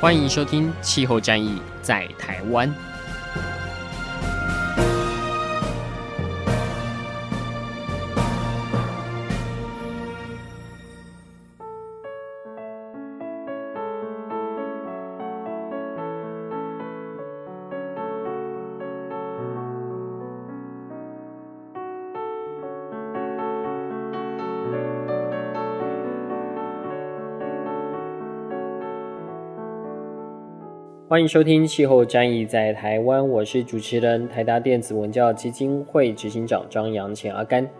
欢迎收听《气候战役在台湾》。欢迎收听《气候战役在台湾》，我是主持人台达电子文教基金会执行长张扬前阿甘。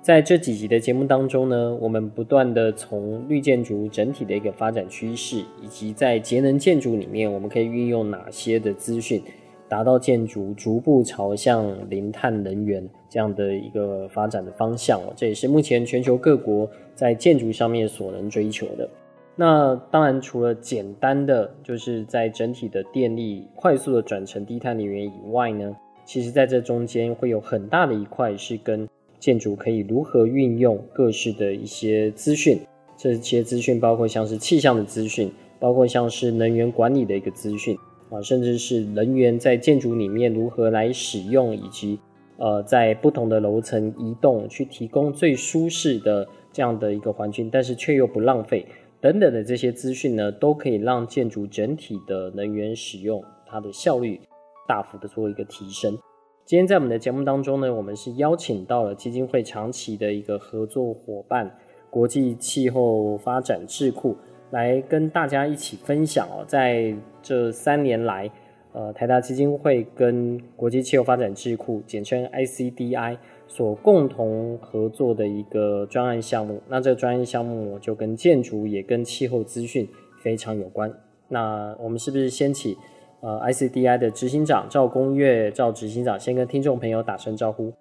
在这几集的节目当中呢，我们不断的从绿建筑整体的一个发展趋势，以及在节能建筑里面，我们可以运用哪些的资讯，达到建筑逐步朝向零碳能源这样的一个发展的方向。这也是目前全球各国在建筑上面所能追求的。那当然，除了简单的就是在整体的电力快速的转成低碳能源以外呢，其实在这中间会有很大的一块是跟建筑可以如何运用各式的一些资讯，这些资讯包括像是气象的资讯，包括像是能源管理的一个资讯啊，甚至是人员在建筑里面如何来使用，以及呃在不同的楼层移动去提供最舒适的这样的一个环境，但是却又不浪费。等等的这些资讯呢，都可以让建筑整体的能源使用它的效率大幅的做一个提升。今天在我们的节目当中呢，我们是邀请到了基金会长期的一个合作伙伴——国际气候发展智库，来跟大家一起分享哦，在这三年来，呃，台达基金会跟国际气候发展智库，简称 ICDI。所共同合作的一个专案项目，那这个专案项目就跟建筑也跟气候资讯非常有关。那我们是不是先请呃 ICDI 的执行长赵公岳赵执行长先跟听众朋友打声招呼？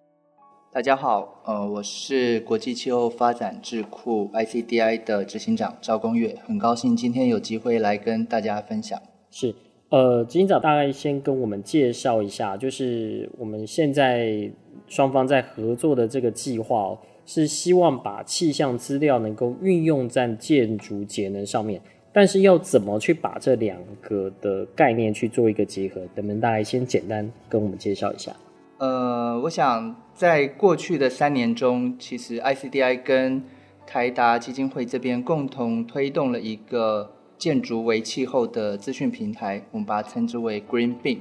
大家好，呃，我是国际气候发展智库 ICDI 的执行长赵公岳，很高兴今天有机会来跟大家分享。是，呃，执行长大概先跟我们介绍一下，就是我们现在。双方在合作的这个计划哦，是希望把气象资料能够运用在建筑节能上面，但是要怎么去把这两个的概念去做一个结合？能不能大家先简单跟我们介绍一下？呃，我想在过去的三年中，其实 ICDI 跟台达基金会这边共同推动了一个建筑为气候的资讯平台，我们把它称之为 Green Beam。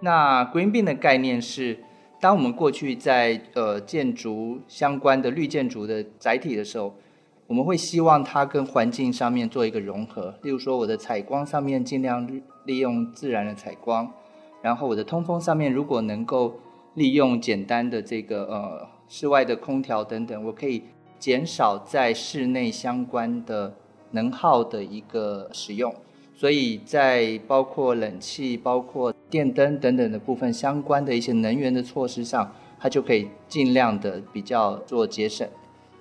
那 Green Beam 的概念是。当我们过去在呃建筑相关的绿建筑的载体的时候，我们会希望它跟环境上面做一个融合。例如说，我的采光上面尽量利用自然的采光，然后我的通风上面如果能够利用简单的这个呃室外的空调等等，我可以减少在室内相关的能耗的一个使用。所以在包括冷气、包括电灯等等的部分相关的一些能源的措施上，它就可以尽量的比较做节省。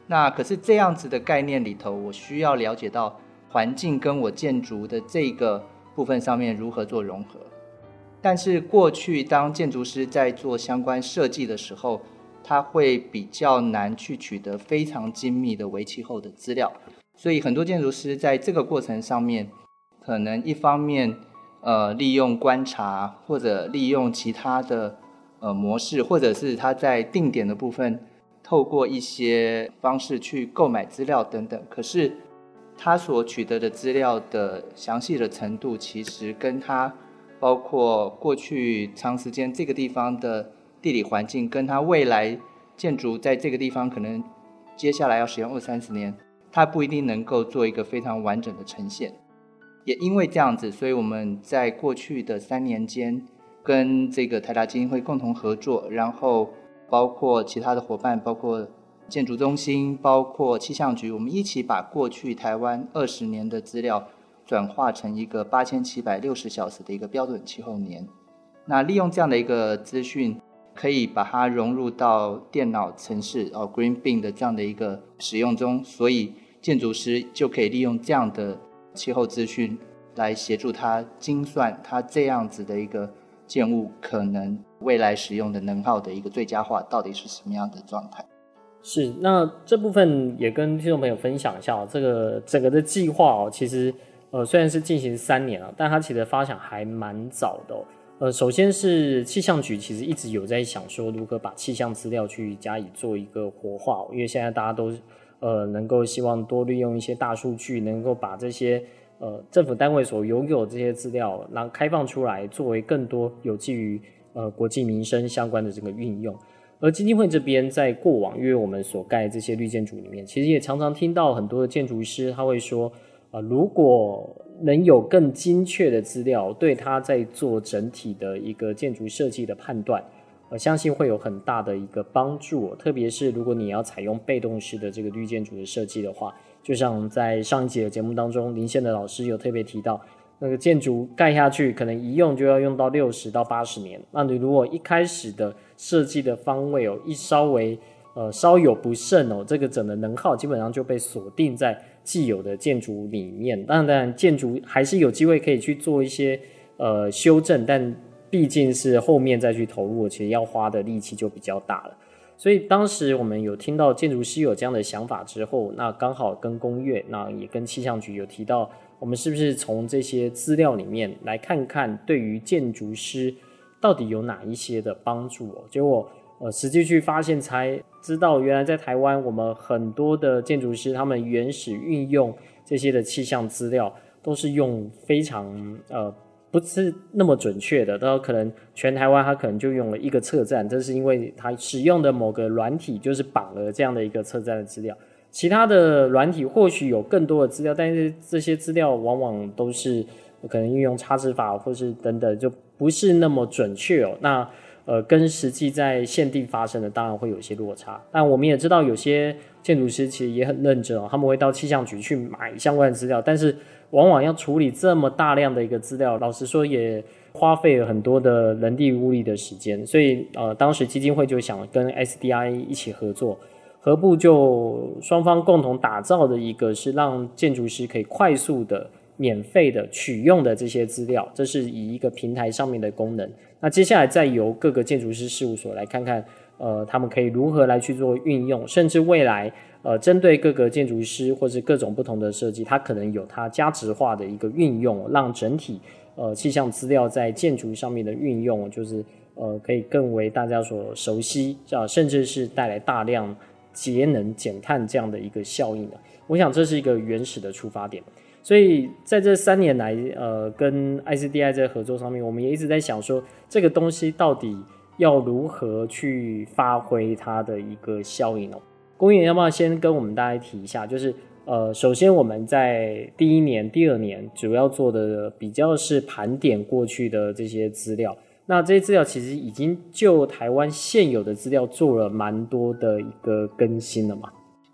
那可是这样子的概念里头，我需要了解到环境跟我建筑的这个部分上面如何做融合。但是过去当建筑师在做相关设计的时候，他会比较难去取得非常精密的微气候的资料，所以很多建筑师在这个过程上面。可能一方面，呃，利用观察或者利用其他的呃模式，或者是他在定点的部分，透过一些方式去购买资料等等。可是他所取得的资料的详细的程度，其实跟他包括过去长时间这个地方的地理环境，跟他未来建筑在这个地方可能接下来要使用二三十年，他不一定能够做一个非常完整的呈现。也因为这样子，所以我们在过去的三年间，跟这个台达基金会共同合作，然后包括其他的伙伴，包括建筑中心，包括气象局，我们一起把过去台湾二十年的资料转化成一个八千七百六十小时的一个标准气候年。那利用这样的一个资讯，可以把它融入到电脑城市哦，GreenBean 的这样的一个使用中，所以建筑师就可以利用这样的气候资讯来协助他精算他这样子的一个建物可能未来使用的能耗的一个最佳化到底是什么样的状态。是，那这部分也跟听众朋友分享一下哦，这个整个的计划哦，其实呃虽然是进行三年了，但它其实发想还蛮早的。呃，首先是气象局其实一直有在想说如何把气象资料去加以做一个活化，因为现在大家都呃能够希望多利用一些大数据，能够把这些呃政府单位所拥有这些资料，然后开放出来，作为更多有基于呃国计民生相关的这个运用。而基金会这边在过往，因为我们所盖这些绿建筑里面，其实也常常听到很多的建筑师他会说，呃，如果能有更精确的资料，对他在做整体的一个建筑设计的判断，我相信会有很大的一个帮助。特别是如果你要采用被动式的这个绿建筑的设计的话，就像在上一集的节目当中，林宪的老师有特别提到。那个建筑盖下去，可能一用就要用到六十到八十年。那你如果一开始的设计的方位哦，一稍微呃稍有不慎哦，这个整个能耗基本上就被锁定在既有的建筑里面。当然，当然建筑还是有机会可以去做一些呃修正，但毕竟是后面再去投入，其实要花的力气就比较大了。所以当时我们有听到建筑师有这样的想法之后，那刚好跟工业，那也跟气象局有提到。我们是不是从这些资料里面来看看，对于建筑师到底有哪一些的帮助哦？结果呃，实际去发现才知道，原来在台湾，我们很多的建筑师他们原始运用这些的气象资料，都是用非常呃不是那么准确的，都可能全台湾他可能就用了一个测站，这是因为他使用的某个软体就是绑了这样的一个测站的资料。其他的软体或许有更多的资料，但是这些资料往往都是可能运用差值法或是等等，就不是那么准确哦。那呃，跟实际在现地发生的当然会有一些落差。但我们也知道，有些建筑师其实也很认真哦，他们会到气象局去买相关的资料，但是往往要处理这么大量的一个资料，老实说也花费了很多的人力物力的时间。所以呃，当时基金会就想跟 SDI 一起合作。何不就双方共同打造的一个是让建筑师可以快速的、免费的取用的这些资料，这是以一个平台上面的功能。那接下来再由各个建筑师事务所来看看，呃，他们可以如何来去做运用，甚至未来呃，针对各个建筑师或是各种不同的设计，它可能有它价值化的一个运用，让整体呃气象资料在建筑上面的运用，就是呃可以更为大家所熟悉，啊，甚至是带来大量。节能减碳这样的一个效应的，我想这是一个原始的出发点。所以在这三年来，呃，跟 ICDI 在合作上面，我们也一直在想说，这个东西到底要如何去发挥它的一个效应哦。工研要不要先跟我们大家提一下？就是呃，首先我们在第一年、第二年主要做的比较是盘点过去的这些资料。那这些资料其实已经就台湾现有的资料做了蛮多的一个更新了嘛。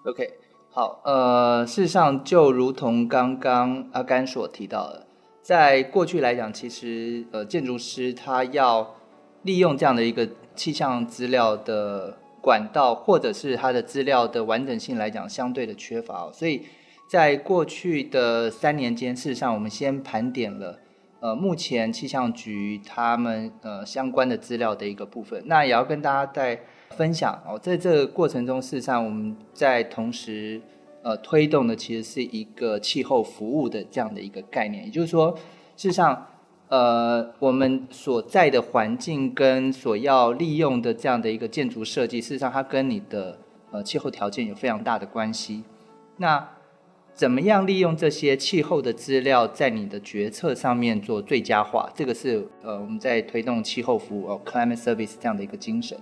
OK，好，呃，事实上就如同刚刚阿甘所提到的，在过去来讲，其实呃建筑师他要利用这样的一个气象资料的管道，或者是它的资料的完整性来讲，相对的缺乏，所以在过去的三年间，事实上我们先盘点了。呃，目前气象局他们呃相关的资料的一个部分，那也要跟大家再分享哦。在这个过程中，事实上我们在同时呃推动的其实是一个气候服务的这样的一个概念，也就是说，事实上呃我们所在的环境跟所要利用的这样的一个建筑设计，事实上它跟你的呃气候条件有非常大的关系。那怎么样利用这些气候的资料，在你的决策上面做最佳化？这个是呃我们在推动气候服务哦，climate service 这样的一个精神。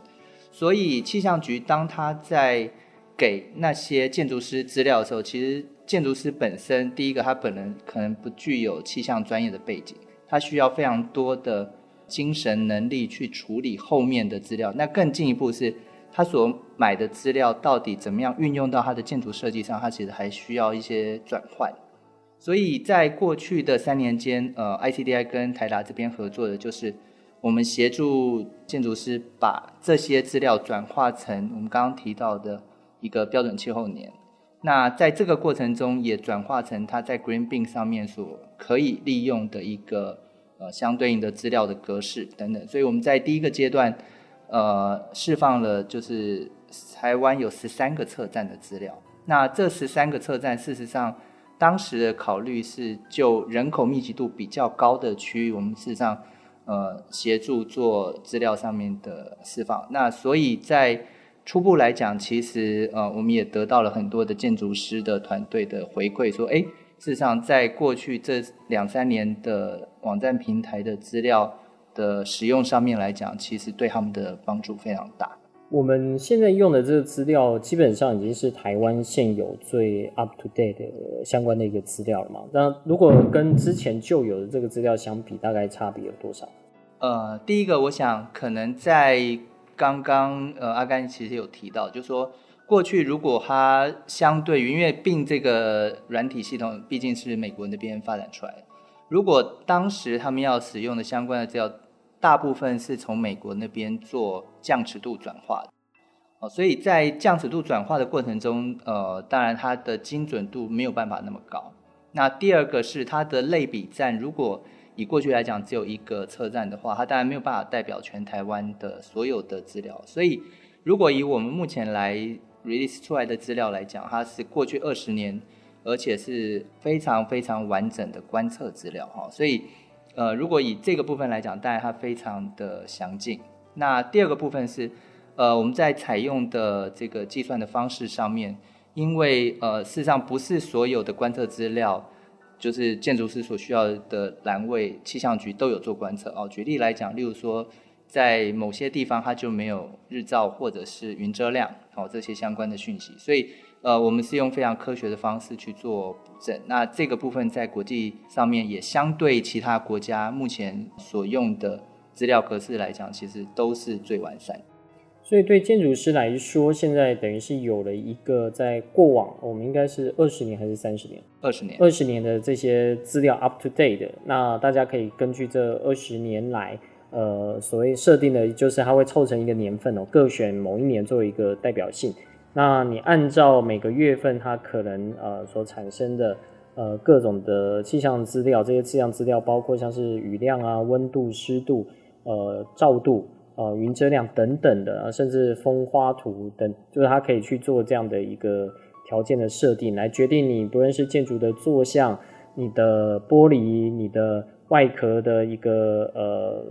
所以气象局当他在给那些建筑师资料的时候，其实建筑师本身第一个他本人可能不具有气象专业的背景，他需要非常多的精神能力去处理后面的资料。那更进一步是。他所买的资料到底怎么样运用到他的建筑设计上？他其实还需要一些转换。所以在过去的三年间，呃，ICDI 跟台达这边合作的就是我们协助建筑师把这些资料转化成我们刚刚提到的一个标准气候年。那在这个过程中，也转化成他在 GreenBin 上面所可以利用的一个呃相对应的资料的格式等等。所以我们在第一个阶段，呃，释放了就是台湾有十三个测站的资料。那这十三个测站，事实上。当时的考虑是就人口密集度比较高的区域，我们事实上呃协助做资料上面的释放。那所以在初步来讲，其实呃我们也得到了很多的建筑师的团队的回馈，说哎，事实上在过去这两三年的网站平台的资料的使用上面来讲，其实对他们的帮助非常大。我们现在用的这个资料，基本上已经是台湾现有最 up to date 的相关的一个资料了嘛？那如果跟之前旧有的这个资料相比，大概差别有多少？呃，第一个，我想可能在刚刚呃阿甘其实有提到，就是说过去如果它相对于，因为 BIM 这个软体系统毕竟是美国那边发展出来的，如果当时他们要使用的相关的资料。大部分是从美国那边做降尺度转化的，哦，所以在降尺度转化的过程中，呃，当然它的精准度没有办法那么高。那第二个是它的类比站，如果以过去来讲只有一个车站的话，它当然没有办法代表全台湾的所有的资料。所以如果以我们目前来 release 出来的资料来讲，它是过去二十年，而且是非常非常完整的观测资料，哈，所以。呃，如果以这个部分来讲，当然它非常的详尽。那第二个部分是，呃，我们在采用的这个计算的方式上面，因为呃，事实上不是所有的观测资料，就是建筑师所需要的栏位，气象局都有做观测哦。举例来讲，例如说，在某些地方它就没有日照或者是云遮量哦，这些相关的讯息，所以。呃，我们是用非常科学的方式去做补正。那这个部分在国际上面也相对其他国家目前所用的资料格式来讲，其实都是最完善。所以对建筑师来说，现在等于是有了一个在过往，我们应该是二十年还是三十年？二十年。二十年的这些资料 up to date 的，那大家可以根据这二十年来，呃，所谓设定的，就是它会凑成一个年份哦，各选某一年作为一个代表性。那你按照每个月份它可能呃所产生的呃各种的气象资料，这些气象资料包括像是雨量啊、温度、湿度、呃照度、呃云遮量等等的，甚至风花图等，就是它可以去做这样的一个条件的设定，来决定你不论是建筑的坐向、你的玻璃、你的外壳的一个呃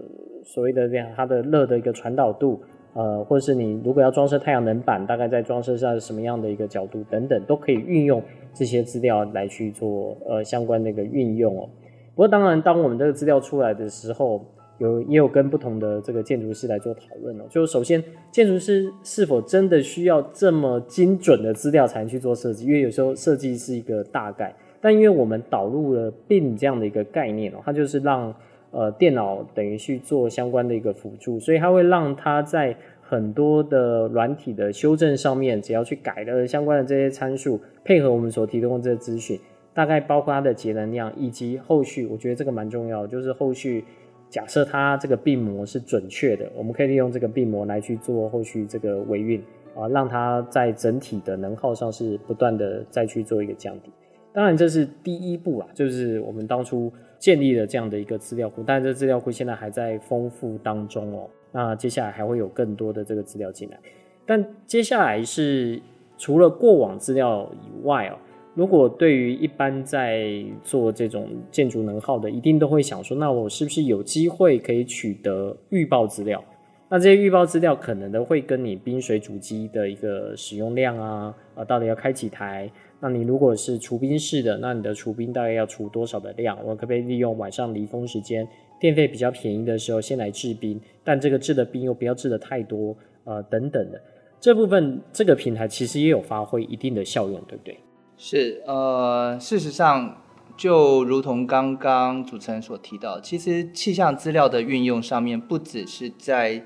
所谓的这样它的热的一个传导度。呃，或者是你如果要装设太阳能板，大概在装设上什么样的一个角度等等，都可以运用这些资料来去做呃相关的一个运用哦。不过当然，当我们这个资料出来的时候，有也有跟不同的这个建筑师来做讨论哦。就首先，建筑师是否真的需要这么精准的资料才能去做设计？因为有时候设计是一个大概，但因为我们导入了并这样的一个概念哦，它就是让。呃，电脑等于去做相关的一个辅助，所以它会让它在很多的软体的修正上面，只要去改了相关的这些参数，配合我们所提供的这些资讯，大概包括它的节能量，以及后续，我觉得这个蛮重要，就是后续假设它这个 BIM 模是准确的，我们可以利用这个 BIM 模来去做后续这个维运啊，让它在整体的能耗上是不断的再去做一个降低。当然这是第一步啦，就是我们当初。建立了这样的一个资料库，但这资料库现在还在丰富当中哦。那接下来还会有更多的这个资料进来，但接下来是除了过往资料以外哦，如果对于一般在做这种建筑能耗的，一定都会想说，那我是不是有机会可以取得预报资料？那这些预报资料可能都会跟你冰水主机的一个使用量啊，啊，到底要开几台？那你如果是除冰式的，那你的除冰大概要除多少的量？我可不可以利用晚上离峰时间，电费比较便宜的时候先来制冰？但这个制的冰又不要制的太多，呃，等等的这部分，这个平台其实也有发挥一定的效用，对不对？是，呃，事实上，就如同刚刚主持人所提到，其实气象资料的运用上面，不只是在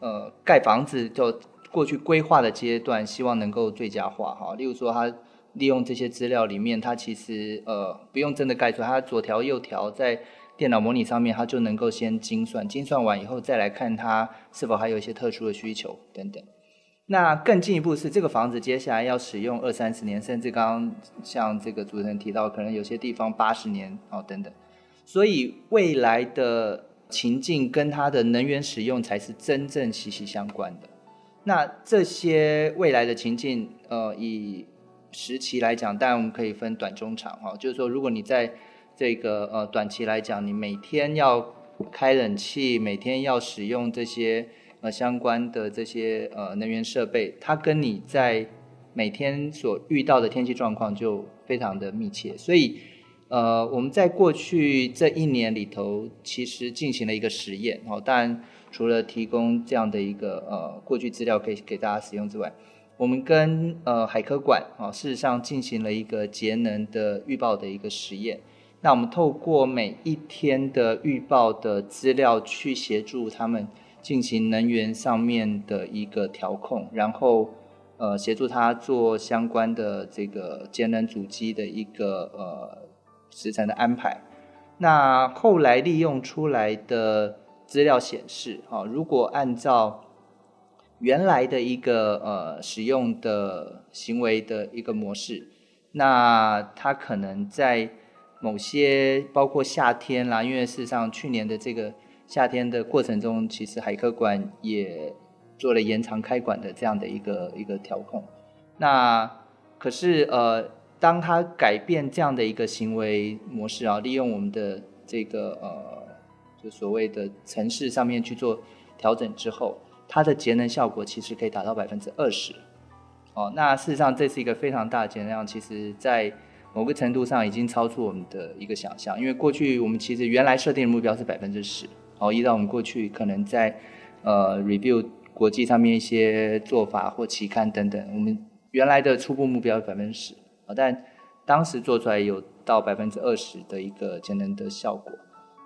呃盖房子就过去规划的阶段，希望能够最佳化哈，例如说它。利用这些资料里面，它其实呃不用真的盖出来，它左调右调，在电脑模拟上面，它就能够先精算，精算完以后再来看它是否还有一些特殊的需求等等。那更进一步是这个房子接下来要使用二三十年，甚至刚刚像这个主持人提到，可能有些地方八十年哦等等。所以未来的情境跟它的能源使用才是真正息息相关的。那这些未来的情境，呃，以时期来讲，当然我们可以分短、中、长哈。就是说，如果你在这个呃短期来讲，你每天要开冷气，每天要使用这些呃相关的这些呃能源设备，它跟你在每天所遇到的天气状况就非常的密切，所以。呃，我们在过去这一年里头，其实进行了一个实验哦。当然，除了提供这样的一个呃过去资料可以给大家使用之外，我们跟呃海科馆啊，事实上进行了一个节能的预报的一个实验。那我们透过每一天的预报的资料，去协助他们进行能源上面的一个调控，然后呃协助他做相关的这个节能主机的一个呃。时程的安排，那后来利用出来的资料显示，哈，如果按照原来的一个呃使用的行为的一个模式，那它可能在某些包括夏天啦，因为事实上去年的这个夏天的过程中，其实海科馆也做了延长开馆的这样的一个一个调控，那可是呃。当它改变这样的一个行为模式啊，利用我们的这个呃，就所谓的城市上面去做调整之后，它的节能效果其实可以达到百分之二十。哦，那事实上这是一个非常大的节能量，其实在某个程度上已经超出我们的一个想象。因为过去我们其实原来设定的目标是百分之十。哦，依照我们过去可能在呃 review 国际上面一些做法或期刊等等，我们原来的初步目标是百分之十。啊，但当时做出来有到百分之二十的一个节能的效果。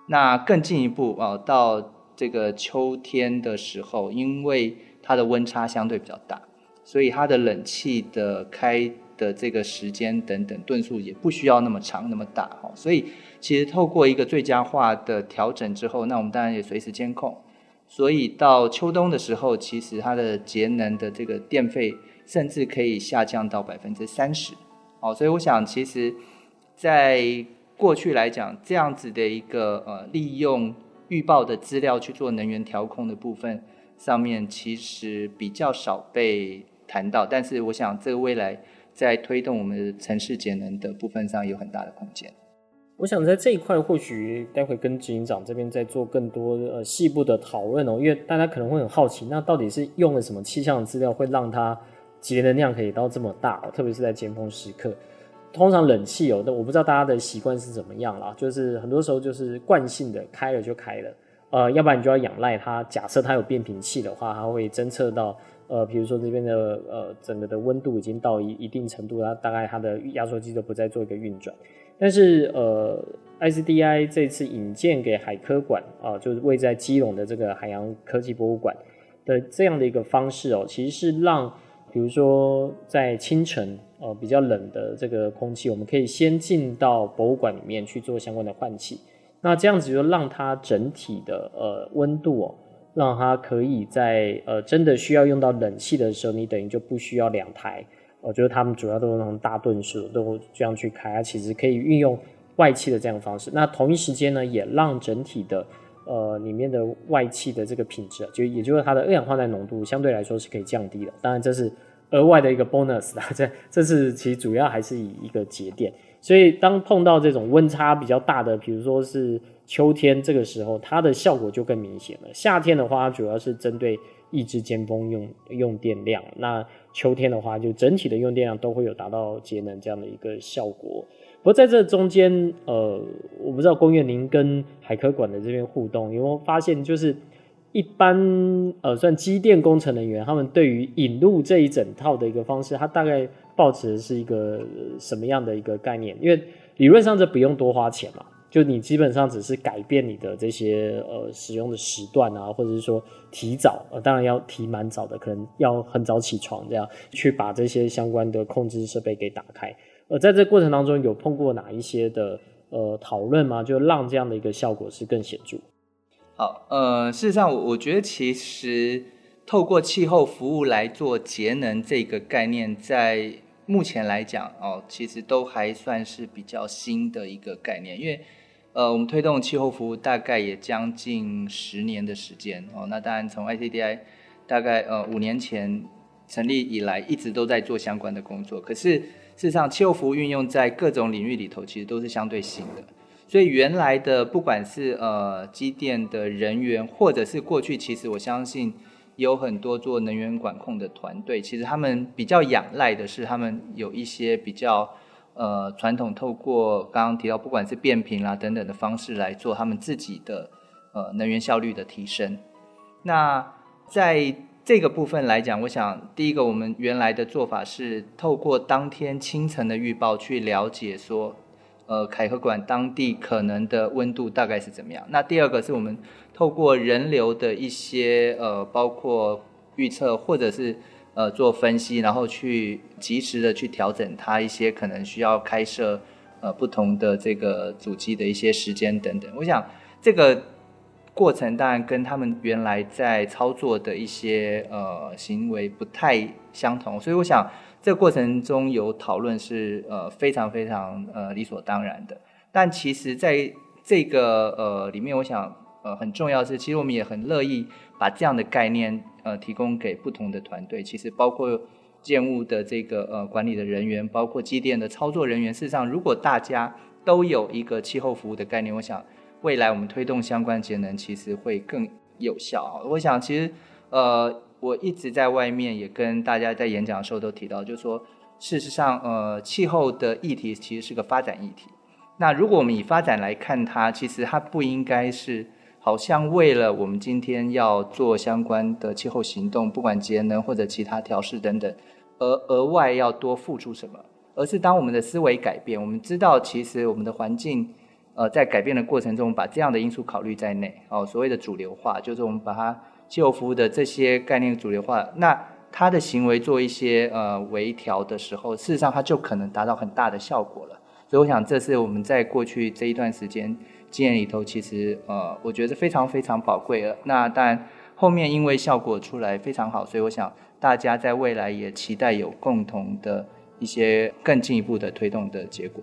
那更进一步啊，到这个秋天的时候，因为它的温差相对比较大，所以它的冷气的开的这个时间等等吨数也不需要那么长那么大哈。所以其实透过一个最佳化的调整之后，那我们当然也随时监控。所以到秋冬的时候，其实它的节能的这个电费甚至可以下降到百分之三十。哦，所以我想，其实，在过去来讲，这样子的一个呃，利用预报的资料去做能源调控的部分上面，其实比较少被谈到。但是，我想这个未来在推动我们城市节能的部分上有很大的空间。我想在这一块，或许待会跟执行长这边再做更多呃细部的讨论哦，因为大家可能会很好奇，那到底是用了什么气象资料，会让它节能量可以到这么大，特别是在尖峰时刻。通常冷气哦，但我不知道大家的习惯是怎么样啦，就是很多时候就是惯性的开了就开了，呃，要不然你就要仰赖它。假设它有变频器的话，它会侦测到，呃，比如说这边的呃整个的温度已经到一一定程度，它大概它的压缩机都不再做一个运转。但是呃，ICDI 这次引荐给海科馆啊，就是位在基隆的这个海洋科技博物馆的这样的一个方式哦，其实是让。比如说，在清晨，呃，比较冷的这个空气，我们可以先进到博物馆里面去做相关的换气。那这样子就让它整体的呃温度哦，让它可以在呃真的需要用到冷气的时候，你等于就不需要两台。我觉得他们主要都是那种大吨数，都这样去开，它其实可以运用外气的这样的方式。那同一时间呢，也让整体的。呃，里面的外气的这个品质，就也就是它的二氧化碳浓度相对来说是可以降低的。当然，这是额外的一个 bonus 啦。这这是其实主要还是以一个节电。所以，当碰到这种温差比较大的，比如说是秋天这个时候，它的效果就更明显了。夏天的话，主要是针对抑制尖峰用用电量。那秋天的话，就整体的用电量都会有达到节能这样的一个效果。不过在这中间，呃，我不知道宫院您跟海科馆的这边互动，有没有发现，就是一般呃算机电工程人员，他们对于引入这一整套的一个方式，他大概抱持的是一个什么样的一个概念？因为理论上这不用多花钱嘛，就你基本上只是改变你的这些呃使用的时段啊，或者是说提早，呃，当然要提蛮早的，可能要很早起床这样去把这些相关的控制设备给打开。呃，在这过程当中有碰过哪一些的呃讨论吗？就让这样的一个效果是更显著。好，呃，事实上我我觉得其实透过气候服务来做节能这个概念，在目前来讲哦，其实都还算是比较新的一个概念，因为呃，我们推动气候服务大概也将近十年的时间哦。那当然从 ICDI 大概呃五年前成立以来，一直都在做相关的工作。可是事实上，气候服务运用在各种领域里头，其实都是相对新的。所以原来的不管是呃机电的人员，或者是过去，其实我相信。有很多做能源管控的团队，其实他们比较仰赖的是，他们有一些比较呃传统，透过刚刚提到不管是变频啦等等的方式来做他们自己的呃能源效率的提升。那在这个部分来讲，我想第一个我们原来的做法是透过当天清晨的预报去了解说。呃，凯和馆当地可能的温度大概是怎么样？那第二个是我们透过人流的一些呃，包括预测或者是呃做分析，然后去及时的去调整它一些可能需要开设呃不同的这个主机的一些时间等等。我想这个过程当然跟他们原来在操作的一些呃行为不太相同，所以我想。这个过程中有讨论是呃非常非常呃理所当然的，但其实在这个呃里面，我想呃很重要是，其实我们也很乐意把这样的概念呃提供给不同的团队，其实包括建物的这个呃管理的人员，包括机电的操作人员。事实上，如果大家都有一个气候服务的概念，我想未来我们推动相关节能其实会更有效。我想其实呃。我一直在外面也跟大家在演讲的时候都提到，就是说，事实上，呃，气候的议题其实是个发展议题。那如果我们以发展来看它，其实它不应该是好像为了我们今天要做相关的气候行动，不管节能或者其他调试等等，而额外要多付出什么，而是当我们的思维改变，我们知道其实我们的环境，呃，在改变的过程中，把这样的因素考虑在内，哦，所谓的主流化，就是我们把它。气候服务的这些概念主流化，那他的行为做一些呃微调的时候，事实上他就可能达到很大的效果了。所以我想，这是我们在过去这一段时间经验里头，其实呃，我觉得非常非常宝贵了。那当然后面因为效果出来非常好，所以我想大家在未来也期待有共同的一些更进一步的推动的结果。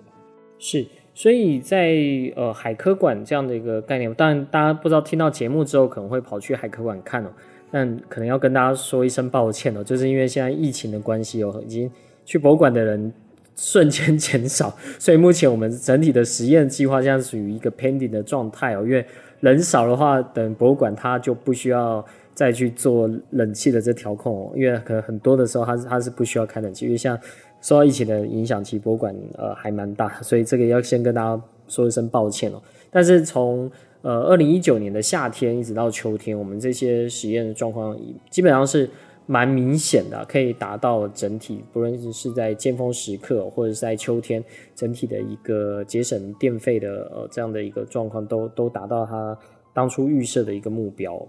是。所以在呃海科馆这样的一个概念，当然大家不知道听到节目之后可能会跑去海科馆看哦，但可能要跟大家说一声抱歉哦，就是因为现在疫情的关系哦，已经去博物馆的人瞬间减少，所以目前我们整体的实验计划现在属于一个 pending 的状态哦，因为人少的话，等博物馆它就不需要再去做冷气的这调控哦，因为可能很多的时候它是它是不需要开冷气，因为像。受到疫情的影响，其实博物馆呃还蛮大，所以这个要先跟大家说一声抱歉哦。但是从呃二零一九年的夏天一直到秋天，我们这些实验的状况基本上是蛮明显的，可以达到整体，不论是在尖峰时刻或者是在秋天，整体的一个节省电费的呃这样的一个状况，都都达到它当初预设的一个目标。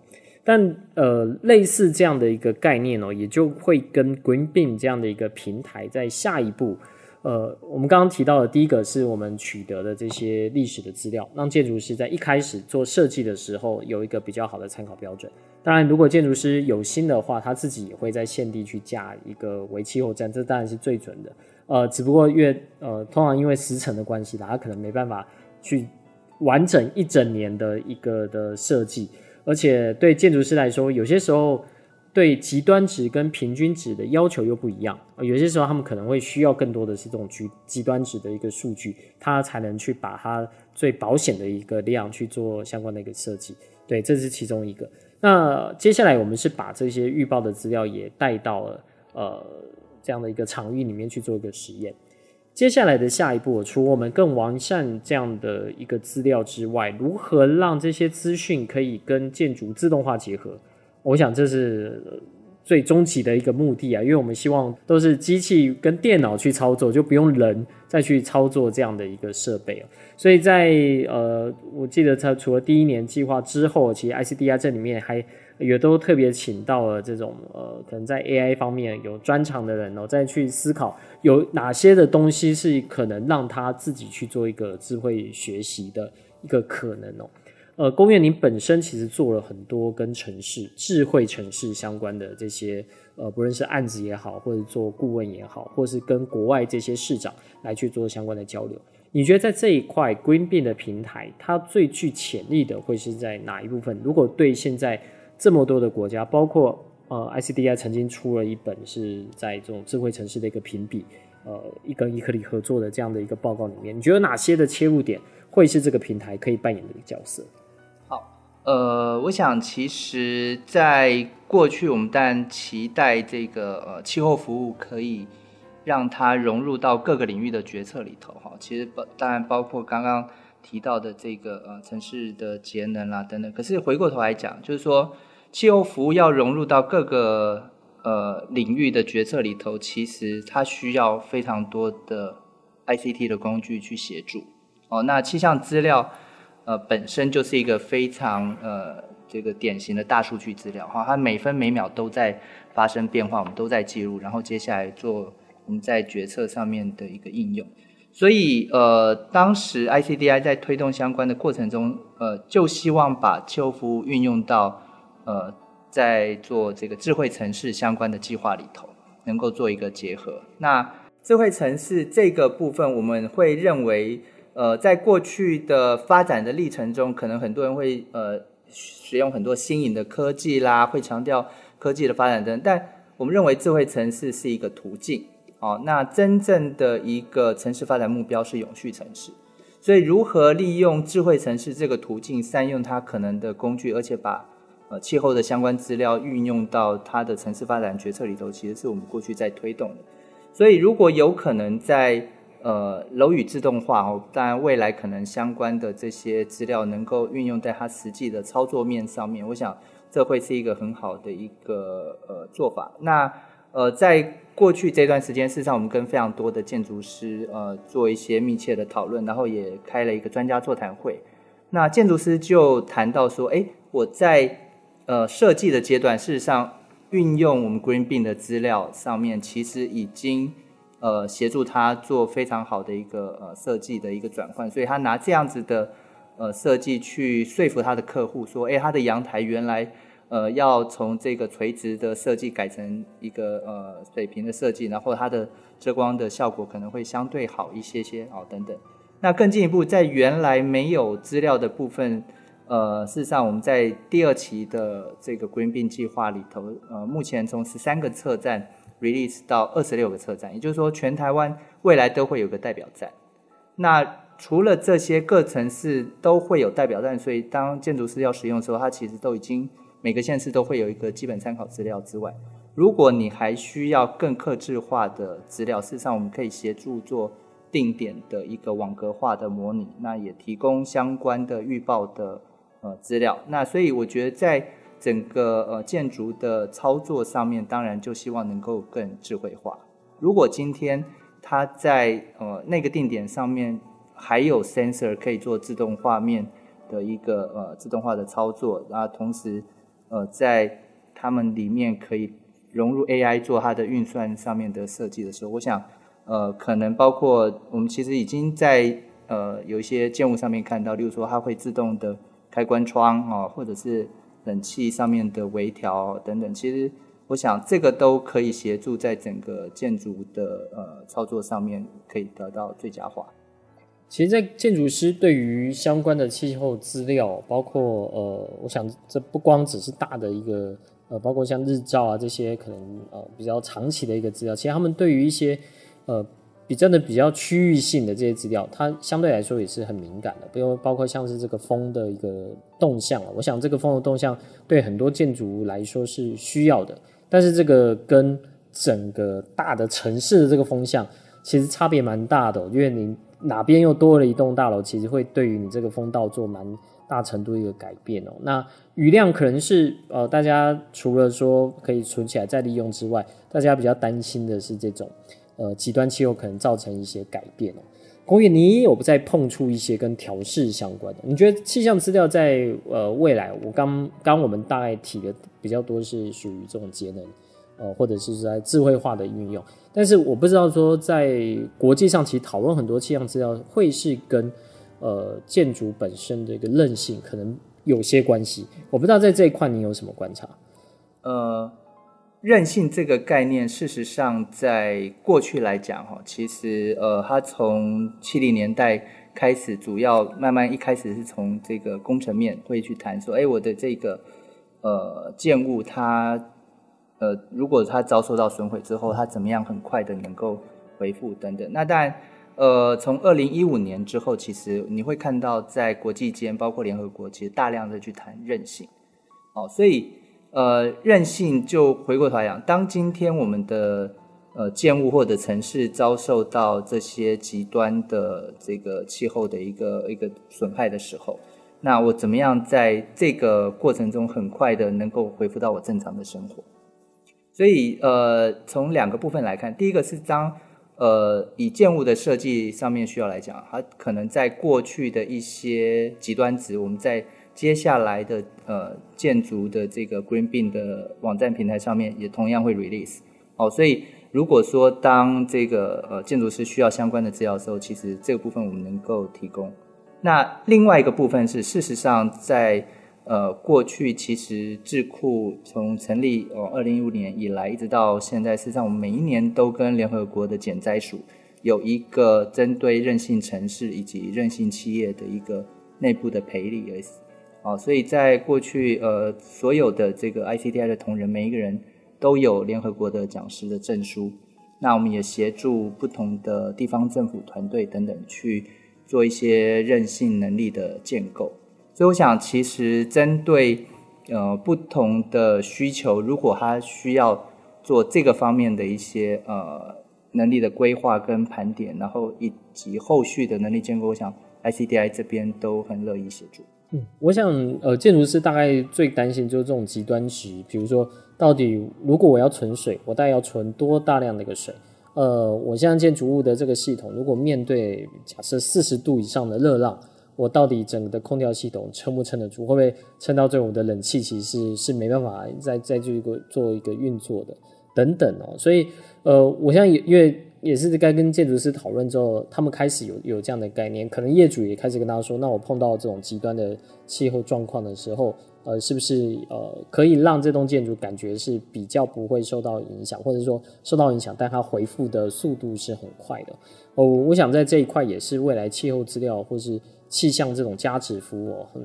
但呃，类似这样的一个概念哦，也就会跟 Green Beam 这样的一个平台在下一步，呃，我们刚刚提到的第一个是我们取得的这些历史的资料，让建筑师在一开始做设计的时候有一个比较好的参考标准。当然，如果建筑师有心的话，他自己也会在现地去架一个微气候站，这当然是最准的。呃，只不过越呃，通常因为时程的关系，他可能没办法去完整一整年的一个的设计。而且对建筑师来说，有些时候对极端值跟平均值的要求又不一样。有些时候他们可能会需要更多的是这种极极端值的一个数据，他才能去把它最保险的一个量去做相关的一个设计。对，这是其中一个。那接下来我们是把这些预报的资料也带到了呃这样的一个场域里面去做一个实验。接下来的下一步，除我们更完善这样的一个资料之外，如何让这些资讯可以跟建筑自动化结合？我想这是最终极的一个目的啊，因为我们希望都是机器跟电脑去操作，就不用人再去操作这样的一个设备。所以在呃，我记得它除了第一年计划之后，其实 ICDI 这里面还也都特别请到了这种呃，可能在 AI 方面有专长的人哦，再去思考有哪些的东西是可能让他自己去做一个智慧学习的一个可能哦。呃，宫苑，您本身其实做了很多跟城市、智慧城市相关的这些呃，不论是案子也好，或者做顾问也好，或是跟国外这些市长来去做相关的交流。你觉得在这一块 Greenbean 的平台，它最具潜力的会是在哪一部分？如果对现在这么多的国家，包括呃 ICDI 曾经出了一本是在这种智慧城市的一个评比，呃，一跟伊克里合作的这样的一个报告里面，你觉得哪些的切入点会是这个平台可以扮演的一个角色？好呃，我想其实，在过去我们当然期待这个呃气候服务可以让它融入到各个领域的决策里头哈。其实包当然包括刚刚提到的这个呃城市的节能啦等等。可是回过头来讲，就是说气候服务要融入到各个呃领域的决策里头，其实它需要非常多的 ICT 的工具去协助哦。那气象资料。呃，本身就是一个非常呃这个典型的大数据资料哈，它每分每秒都在发生变化，我们都在记录，然后接下来做我们在决策上面的一个应用。所以呃，当时 ICDI 在推动相关的过程中，呃，就希望把气候服务运用到呃在做这个智慧城市相关的计划里头，能够做一个结合。那智慧城市这个部分，我们会认为。呃，在过去的发展的历程中，可能很多人会呃使用很多新颖的科技啦，会强调科技的发展等。但我们认为智慧城市是一个途径，哦，那真正的一个城市发展目标是永续城市。所以，如何利用智慧城市这个途径，善用它可能的工具，而且把呃气候的相关资料运用到它的城市发展决策里头，其实是我们过去在推动的。所以，如果有可能在呃，楼宇自动化哦，当然未来可能相关的这些资料能够运用在它实际的操作面上面，我想这会是一个很好的一个呃做法。那呃，在过去这段时间，事实上我们跟非常多的建筑师呃做一些密切的讨论，然后也开了一个专家座谈会。那建筑师就谈到说，哎，我在呃设计的阶段，事实上运用我们 Greenbean 的资料上面，其实已经。呃，协助他做非常好的一个呃设计的一个转换，所以他拿这样子的呃设计去说服他的客户说，哎，他的阳台原来呃要从这个垂直的设计改成一个呃水平的设计，然后它的遮光的效果可能会相对好一些些哦等等。那更进一步，在原来没有资料的部分，呃，事实上我们在第二期的这个 Greenbean 计划里头，呃，目前从十三个车站。release 到二十六个车站，也就是说，全台湾未来都会有个代表站。那除了这些各城市都会有代表站，所以当建筑师要使用的时候，它其实都已经每个县市都会有一个基本参考资料之外，如果你还需要更克制化的资料，事实上我们可以协助做定点的一个网格化的模拟，那也提供相关的预报的呃资料。那所以我觉得在整个呃建筑的操作上面，当然就希望能够更智慧化。如果今天它在呃那个定点上面还有 sensor 可以做自动画面的一个呃自动化的操作，然后同时呃在他们里面可以融入 AI 做它的运算上面的设计的时候，我想呃可能包括我们其实已经在呃有一些建物上面看到，例如说它会自动的开关窗啊，或者是冷气上面的微调等等，其实我想这个都可以协助在整个建筑的呃操作上面可以得到最佳化。其实，在建筑师对于相关的气候资料，包括呃，我想这不光只是大的一个呃，包括像日照啊这些可能呃比较长期的一个资料，其实他们对于一些呃。比较的比较区域性的这些资料，它相对来说也是很敏感的，比如包括像是这个风的一个动向，我想这个风的动向对很多建筑来说是需要的，但是这个跟整个大的城市的这个风向其实差别蛮大的，因为你哪边又多了一栋大楼，其实会对于你这个风道做蛮大程度一个改变哦。那雨量可能是呃，大家除了说可以存起来再利用之外，大家比较担心的是这种。呃，极端气候可能造成一些改变哦。工业你也有在碰触一些跟调试相关的。你觉得气象资料在呃未来，我刚刚我们大概提的比较多是属于这种节能，呃，或者是在智慧化的运用。但是我不知道说在国际上，其实讨论很多气象资料会是跟呃建筑本身的一个韧性可能有些关系。我不知道在这一块你有什么观察？呃。韧性这个概念，事实上在过去来讲，哈，其实呃，它从七零年代开始，主要慢慢一开始是从这个工程面会去谈说，哎，我的这个呃建物它呃，如果它遭受到损毁之后，它怎么样很快的能够恢复等等。那当然，呃，从二零一五年之后，其实你会看到在国际间，包括联合国，其实大量的去谈韧性，哦，所以。呃，韧性就回过头来讲，当今天我们的呃建物或者城市遭受到这些极端的这个气候的一个一个损害的时候，那我怎么样在这个过程中很快的能够恢复到我正常的生活？所以呃，从两个部分来看，第一个是当呃以建物的设计上面需要来讲，它可能在过去的一些极端值，我们在接下来的呃建筑的这个 Green Beam 的网站平台上面也同样会 release 哦，所以如果说当这个呃建筑师需要相关的资料的时候，其实这个部分我们能够提供。那另外一个部分是，事实上在呃过去其实智库从成立哦二零一五年以来一直到现在，事实上我们每一年都跟联合国的减灾署有一个针对韧性城市以及韧性企业的一个内部的培力而。啊，所以在过去，呃，所有的这个 ICDI 的同仁，每一个人都有联合国的讲师的证书。那我们也协助不同的地方政府团队等等去做一些韧性能力的建构。所以我想，其实针对呃不同的需求，如果他需要做这个方面的一些呃能力的规划跟盘点，然后以及后续的能力建构，我想 ICDI 这边都很乐意协助。我想，呃，建筑师大概最担心就是这种极端值，比如说，到底如果我要存水，我大概要存多大量的一个水？呃，我现在建筑物的这个系统，如果面对假设四十度以上的热浪，我到底整个的空调系统撑不撑得住？会不会撑到最后我的冷气其实是没办法再再做一个做一个运作的？等等哦，所以，呃，我想也因为。也是该跟建筑师讨论之后，他们开始有有这样的概念，可能业主也开始跟他说：“那我碰到这种极端的气候状况的时候，呃，是不是呃可以让这栋建筑感觉是比较不会受到影响，或者说受到影响，但它恢复的速度是很快的？”哦，我想在这一块也是未来气候资料或是气象这种加值服务，很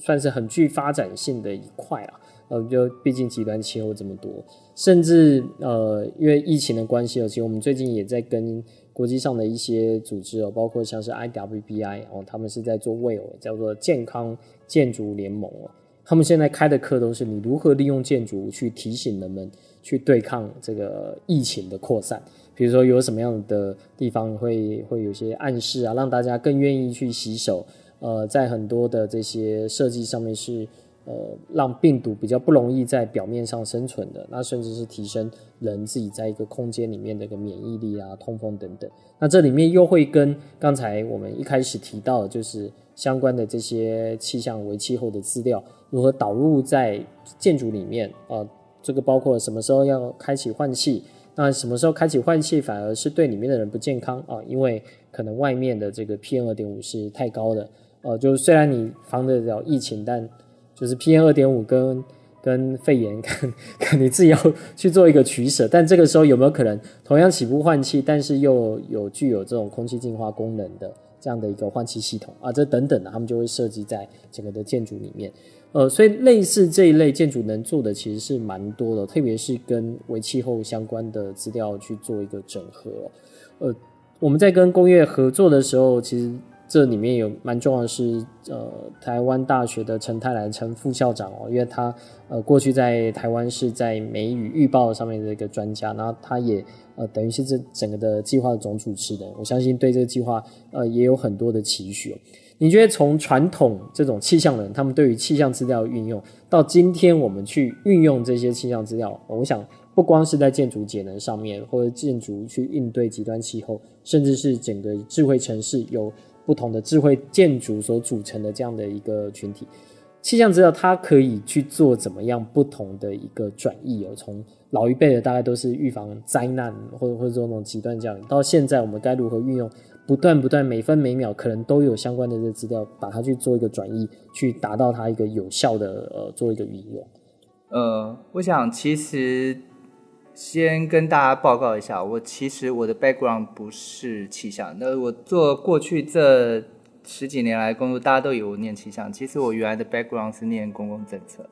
算是很具发展性的一块啊。呃，就毕竟极端气候这么多，甚至呃，因为疫情的关系，其实我们最近也在跟国际上的一些组织哦，包括像是 IWBI 哦，他们是在做 WELL，叫做健康建筑联盟哦。他们现在开的课都是你如何利用建筑去提醒人们去对抗这个疫情的扩散，比如说有什么样的地方会会有些暗示啊，让大家更愿意去洗手。呃，在很多的这些设计上面是。呃，让病毒比较不容易在表面上生存的，那甚至是提升人自己在一个空间里面的一个免疫力啊、通风等等。那这里面又会跟刚才我们一开始提到的，就是相关的这些气象为气候的资料如何导入在建筑里面啊、这个包括什么时候要开启换气？那什么时候开启换气反而是对里面的人不健康啊？因为可能外面的这个 PM 二点五是太高的。呃，就是虽然你防得了疫情，但就是 PM 二点五跟跟肺炎，看看你自己要去做一个取舍。但这个时候有没有可能同样起步换气，但是又有具有这种空气净化功能的这样的一个换气系统啊？这等等的，他们就会设计在整个的建筑里面。呃，所以类似这一类建筑能做的其实是蛮多的，特别是跟微气候相关的资料去做一个整合。呃，我们在跟工业合作的时候，其实。这里面有蛮重要的是，呃，台湾大学的陈泰兰陈副校长哦，因为他呃过去在台湾是在梅雨预报上面的一个专家，然后他也呃等于是这整个的计划的总主持人，我相信对这个计划呃也有很多的期许哦。你觉得从传统这种气象人，他们对于气象资料运用，到今天我们去运用这些气象资料，我想不光是在建筑节能上面，或者建筑去应对极端气候，甚至是整个智慧城市有不同的智慧建筑所组成的这样的一个群体。气象资料它可以去做怎么样不同的一个转译哦，从老一辈的大概都是预防灾难或者或者说那种极端教育，到现在我们该如何运用不断不断每分每秒可能都有相关的这个资料，把它去做一个转译，去达到它一个有效的呃做一个运用。呃，我想其实先跟大家报告一下，我其实我的 background 不是气象，那我做过去这。十几年来工作，大家都以为我念气象，其实我原来的 background 是念公共政策。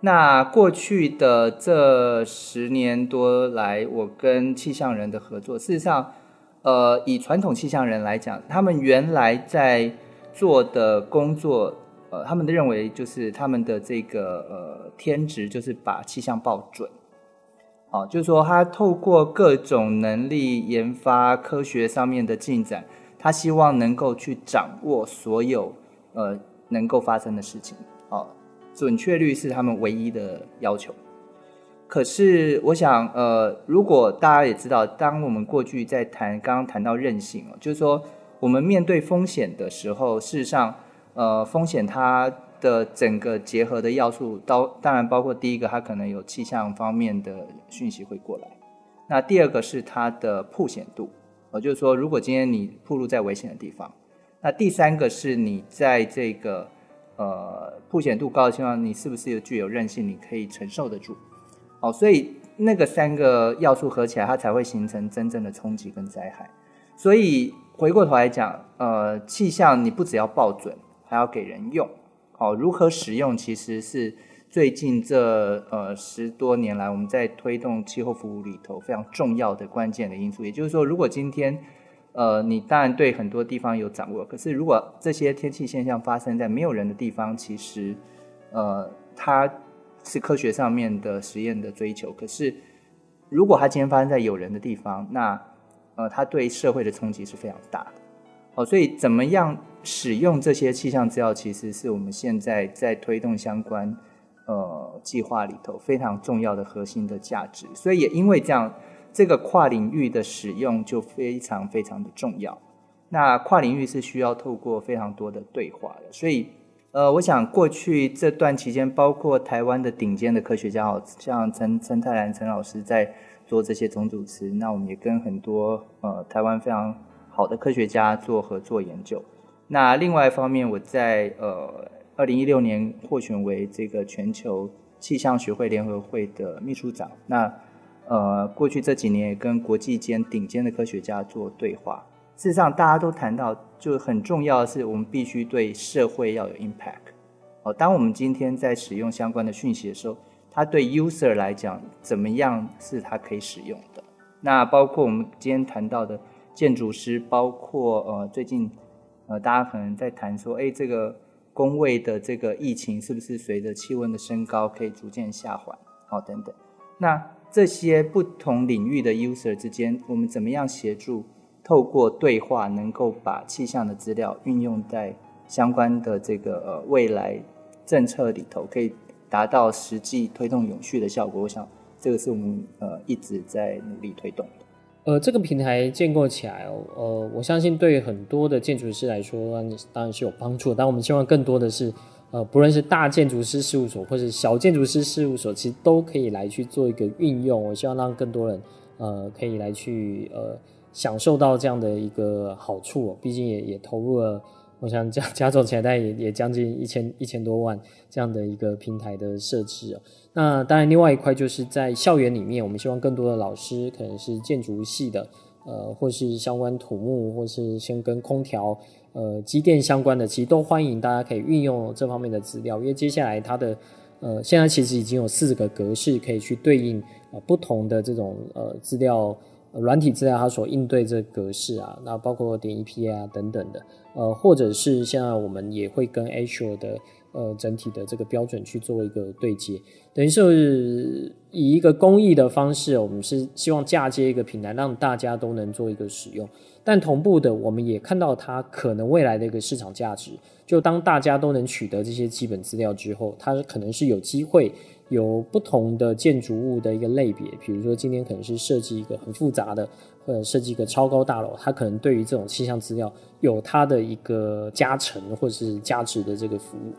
那过去的这十年多来，我跟气象人的合作，事实上，呃，以传统气象人来讲，他们原来在做的工作，呃，他们的认为就是他们的这个呃天职就是把气象报准，哦，就是说他透过各种能力研发科学上面的进展。他希望能够去掌握所有呃能够发生的事情，哦，准确率是他们唯一的要求。可是我想，呃，如果大家也知道，当我们过去在谈刚刚谈到韧性哦，就是说我们面对风险的时候，事实上，呃，风险它的整个结合的要素，当当然包括第一个，它可能有气象方面的讯息会过来，那第二个是它的曝险度。就是说，如果今天你暴露在危险的地方，那第三个是你在这个呃曝险度高的情况，你是不是具有韧性，你可以承受得住？哦，所以那个三个要素合起来，它才会形成真正的冲击跟灾害。所以回过头来讲，呃，气象你不只要报准，还要给人用。哦，如何使用其实是。最近这呃十多年来，我们在推动气候服务里头非常重要的关键的因素，也就是说，如果今天呃你当然对很多地方有掌握，可是如果这些天气现象发生在没有人的地方，其实呃它是科学上面的实验的追求，可是如果它今天发生在有人的地方，那呃它对社会的冲击是非常大的。哦，所以怎么样使用这些气象资料，其实是我们现在在推动相关。呃，计划里头非常重要的核心的价值，所以也因为这样，这个跨领域的使用就非常非常的重要。那跨领域是需要透过非常多的对话的，所以呃，我想过去这段期间，包括台湾的顶尖的科学家，好像陈陈泰兰陈老师在做这些总主持，那我们也跟很多呃台湾非常好的科学家做合作研究。那另外一方面，我在呃。二零一六年获选为这个全球气象学会联合会的秘书长。那呃，过去这几年也跟国际间顶尖的科学家做对话。事实上，大家都谈到，就很重要的是，我们必须对社会要有 impact。哦，当我们今天在使用相关的讯息的时候，它对 user 来讲，怎么样是它可以使用的？那包括我们今天谈到的建筑师，包括呃，最近呃，大家可能在谈说，哎，这个。工位的这个疫情是不是随着气温的升高可以逐渐下缓？好，等等。那这些不同领域的 user 之间，我们怎么样协助？透过对话，能够把气象的资料运用在相关的这个呃未来政策里头，可以达到实际推动永续的效果。我想，这个是我们呃一直在努力推动的。呃，这个平台建构起来，呃，我相信对很多的建筑师来说，当然是有帮助。但我们希望更多的是，呃，不论是大建筑师事务所或者小建筑师事务所，其实都可以来去做一个运用。我希望让更多人，呃，可以来去呃享受到这样的一个好处。毕竟也也投入了。我想加 加总起来，大概也也将近一千一千多万这样的一个平台的设置哦。那当然，另外一块就是在校园里面，我们希望更多的老师，可能是建筑系的，呃，或是相关土木，或是先跟空调、呃，机电相关的，其实都欢迎大家可以运用这方面的资料，因为接下来它的呃，现在其实已经有四个格式可以去对应呃不同的这种呃资料。软体资料它所应对这格式啊，那包括点 EPA 啊等等的，呃，或者是现在我们也会跟 Azure 的呃整体的这个标准去做一个对接，等于是以一个公益的方式，我们是希望嫁接一个平台，让大家都能做一个使用。但同步的，我们也看到它可能未来的一个市场价值，就当大家都能取得这些基本资料之后，它可能是有机会有不同的建筑物的一个类别，比如说今天可能是设计一个很复杂的，或者设计一个超高大楼，它可能对于这种气象资料有它的一个加成或者是价值的这个服务。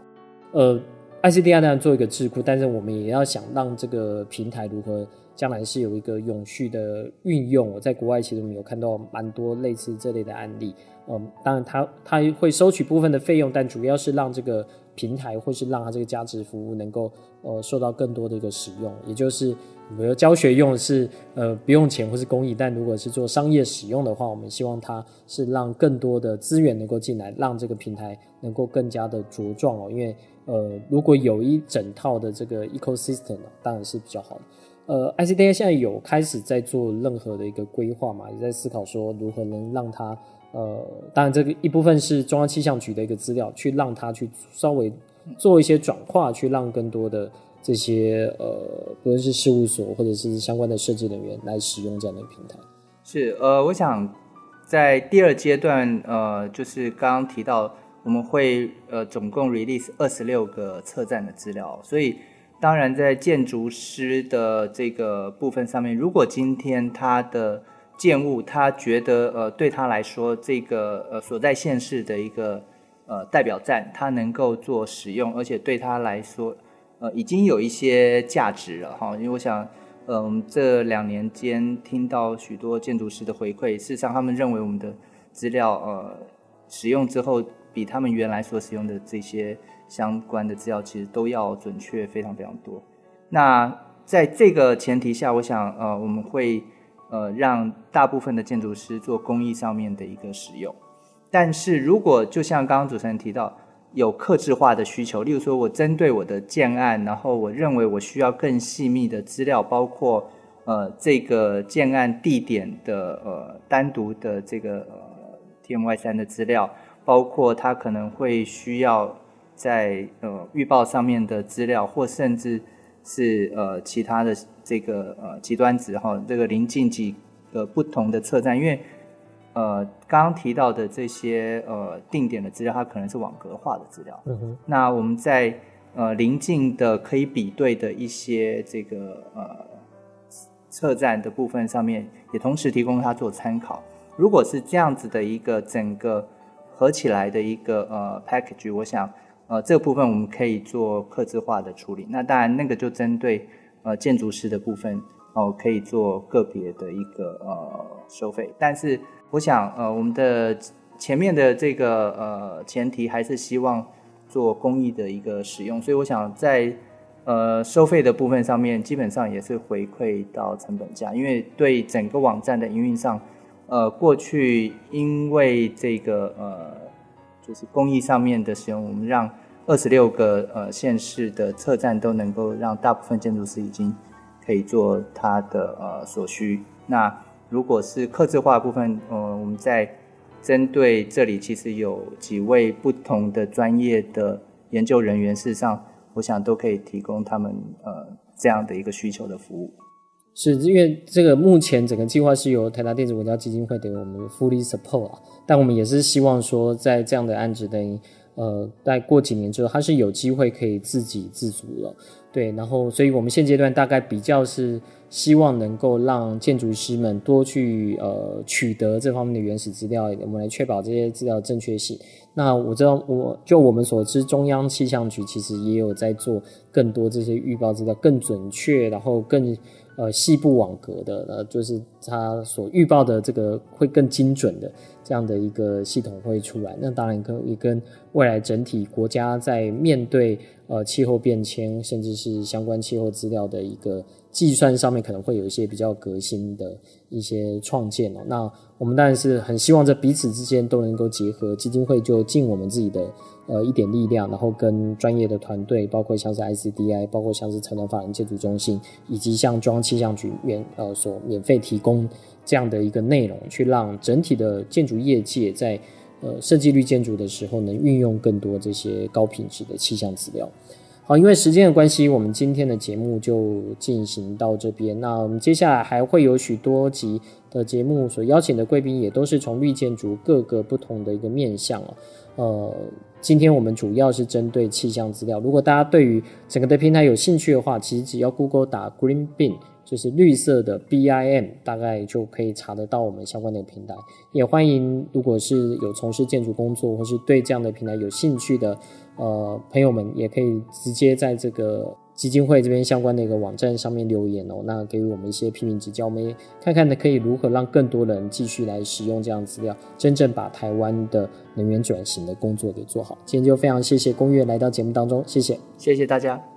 呃，ICDI 当然做一个智库，但是我们也要想让这个平台如何将来是有一个永续的运用。我在国外其实我们有看到蛮多类似这类的案例。嗯，当然它它会收取部分的费用，但主要是让这个。平台或是让它这个价值服务能够呃受到更多的一个使用，也就是比如教学用是呃不用钱或是公益，但如果是做商业使用的话，我们希望它是让更多的资源能够进来，让这个平台能够更加的茁壮哦。因为呃如果有一整套的这个 ecosystem，当然是比较好的。呃，ICDA 现在有开始在做任何的一个规划嘛，也在思考说如何能让它。呃，当然，这个一部分是中央气象局的一个资料，去让它去稍微做一些转化，去让更多的这些呃，不论是事务所或者是相关的设计人员来使用这样的平台。是，呃，我想在第二阶段，呃，就是刚刚提到我们会呃总共 release 二十六个测站的资料，所以当然在建筑师的这个部分上面，如果今天他的建物，他觉得呃，对他来说，这个呃所在县市的一个呃代表站，他能够做使用，而且对他来说，呃，已经有一些价值了哈。因为我想，嗯、呃，这两年间听到许多建筑师的回馈，事实上他们认为我们的资料呃使用之后，比他们原来所使用的这些相关的资料，其实都要准确非常非常多。那在这个前提下，我想呃我们会。呃，让大部分的建筑师做工艺上面的一个使用，但是如果就像刚刚主持人提到，有克制化的需求，例如说我针对我的建案，然后我认为我需要更细密的资料，包括呃这个建案地点的呃单独的这个呃 TMY3 的资料，包括它可能会需要在呃预报上面的资料，或甚至。是呃其他的这个呃极端值哈，这个临近几个不同的测站，因为呃刚刚提到的这些呃定点的资料，它可能是网格化的资料。嗯哼。那我们在呃临近的可以比对的一些这个呃测站的部分上面，也同时提供它做参考。如果是这样子的一个整个合起来的一个呃 package，我想。呃，这个部分我们可以做客制化的处理。那当然，那个就针对呃建筑师的部分哦、可以做个别的一个呃收费。但是，我想呃，我们的前面的这个呃前提还是希望做公益的一个使用。所以，我想在呃收费的部分上面，基本上也是回馈到成本价。因为对整个网站的营运上，呃，过去因为这个呃。就是公益上面的使用，我们让二十六个呃县市的测站都能够让大部分建筑师已经可以做他的呃所需。那如果是客制化的部分，呃，我们在针对这里其实有几位不同的专业的研究人员，事实上我想都可以提供他们呃这样的一个需求的服务。是因为这个目前整个计划是由台达电子国家基金会给我们 fully support 啊，但我们也是希望说，在这样的案子等于呃，在过几年之后，它是有机会可以自给自足了，对，然后，所以我们现阶段大概比较是希望能够让建筑师们多去呃取得这方面的原始资料，我们来确保这些资料的正确性。那我知道，我就我们所知，中央气象局其实也有在做更多这些预报资料更准确，然后更。呃，细部网格的，呃，就是它所预报的这个会更精准的这样的一个系统会出来。那当然跟也跟未来整体国家在面对呃气候变迁，甚至是相关气候资料的一个计算上面，可能会有一些比较革新的一些创建哦。那我们当然是很希望这彼此之间都能够结合，基金会就尽我们自己的。呃，一点力量，然后跟专业的团队，包括像是 ICDI，包括像是城南法人建筑中心，以及像中央气象局免呃所免费提供这样的一个内容，去让整体的建筑业界在呃设计绿建筑的时候，能运用更多这些高品质的气象资料。好，因为时间的关系，我们今天的节目就进行到这边。那我们接下来还会有许多集的节目所邀请的贵宾也都是从绿建筑各个不同的一个面向哦。呃，今天我们主要是针对气象资料。如果大家对于整个的平台有兴趣的话，其实只要 Google 打 Green Bin，就是绿色的 B I M，大概就可以查得到我们相关的平台。也欢迎如果是有从事建筑工作或是对这样的平台有兴趣的呃朋友们，也可以直接在这个。基金会这边相关的一个网站上面留言哦，那给予我们一些批评指教，我们也看看呢，可以如何让更多人继续来使用这样资料，真正把台湾的能源转型的工作给做好。今天就非常谢谢龚月来到节目当中，谢谢，谢谢大家。